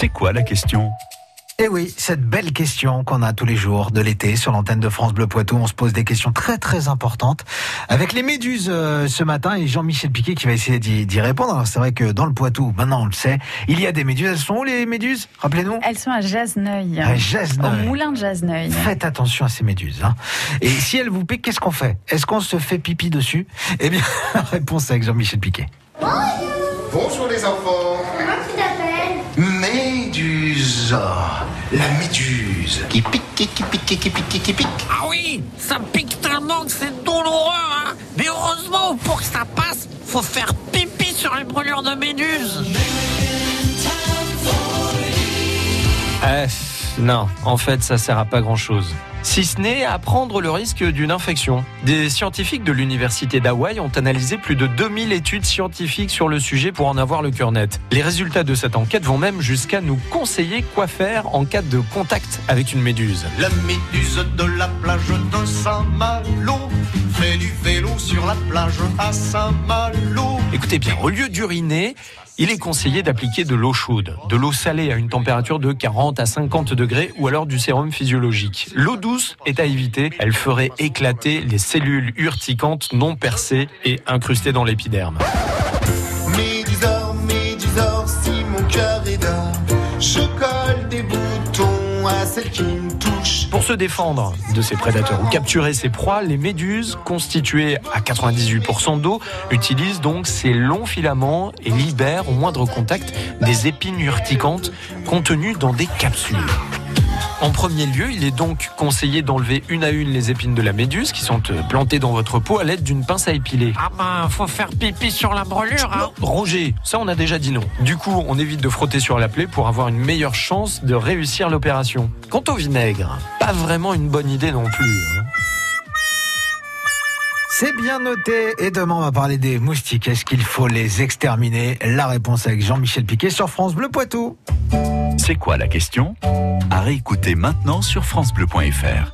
C'est quoi la question? Eh oui, cette belle question qu'on a tous les jours de l'été sur l'antenne de France Bleu Poitou, on se pose des questions très très importantes avec les méduses euh, ce matin et Jean-Michel Piquet qui va essayer d'y répondre. Alors c'est vrai que dans le Poitou, maintenant on le sait, il y a des méduses. Elles sont où les méduses? Rappelez-nous. Elles sont à Jasneuil. À Jasneuil. Au moulin de Jasneuil. Faites attention à ces méduses. hein. Et si elles vous piquent, qu'est-ce qu'on fait? Est-ce qu'on se fait pipi dessus? Eh bien, la réponse est avec Jean-Michel Piquet. Bonjour les enfants. Comment tu t'appelles? Méduse. La méduse. Qui pique, qui pique, qui pique, qui pique. Ah oui, ça pique tellement que c'est douloureux, hein Mais heureusement, pour que ça passe, faut faire pipi sur les brûlures de méduses. Eh, non, en fait, ça sert à pas grand chose. Si ce n'est à prendre le risque d'une infection. Des scientifiques de l'université d'Hawaï ont analysé plus de 2000 études scientifiques sur le sujet pour en avoir le cœur net. Les résultats de cette enquête vont même jusqu'à nous conseiller quoi faire en cas de contact avec une méduse. La méduse de la plage de Saint-Malo fait du vélo la plage à Saint-Malo. Écoutez bien, au lieu d'uriner, il est conseillé d'appliquer de l'eau chaude, de l'eau salée à une température de 40 à 50 degrés ou alors du sérum physiologique. L'eau douce est à éviter, elle ferait éclater les cellules urticantes non percées et incrustées dans l'épiderme. Pour se défendre de ces prédateurs ou capturer ces proies, les méduses, constituées à 98% d'eau, utilisent donc ces longs filaments et libèrent au moindre contact des épines urticantes contenues dans des capsules. En premier lieu, il est donc conseillé d'enlever une à une les épines de la méduse qui sont euh, plantées dans votre peau à l'aide d'une pince à épiler. Ah ben, faut faire pipi sur la brûlure, hein Roger, ça on a déjà dit non. Du coup, on évite de frotter sur la plaie pour avoir une meilleure chance de réussir l'opération. Quant au vinaigre, pas vraiment une bonne idée non plus. hein. C'est bien noté. Et demain, on va parler des moustiques. Est-ce qu'il faut les exterminer? La réponse avec Jean-Michel Piquet sur France Bleu Poitou. C'est quoi la question? À réécouter maintenant sur FranceBleu.fr.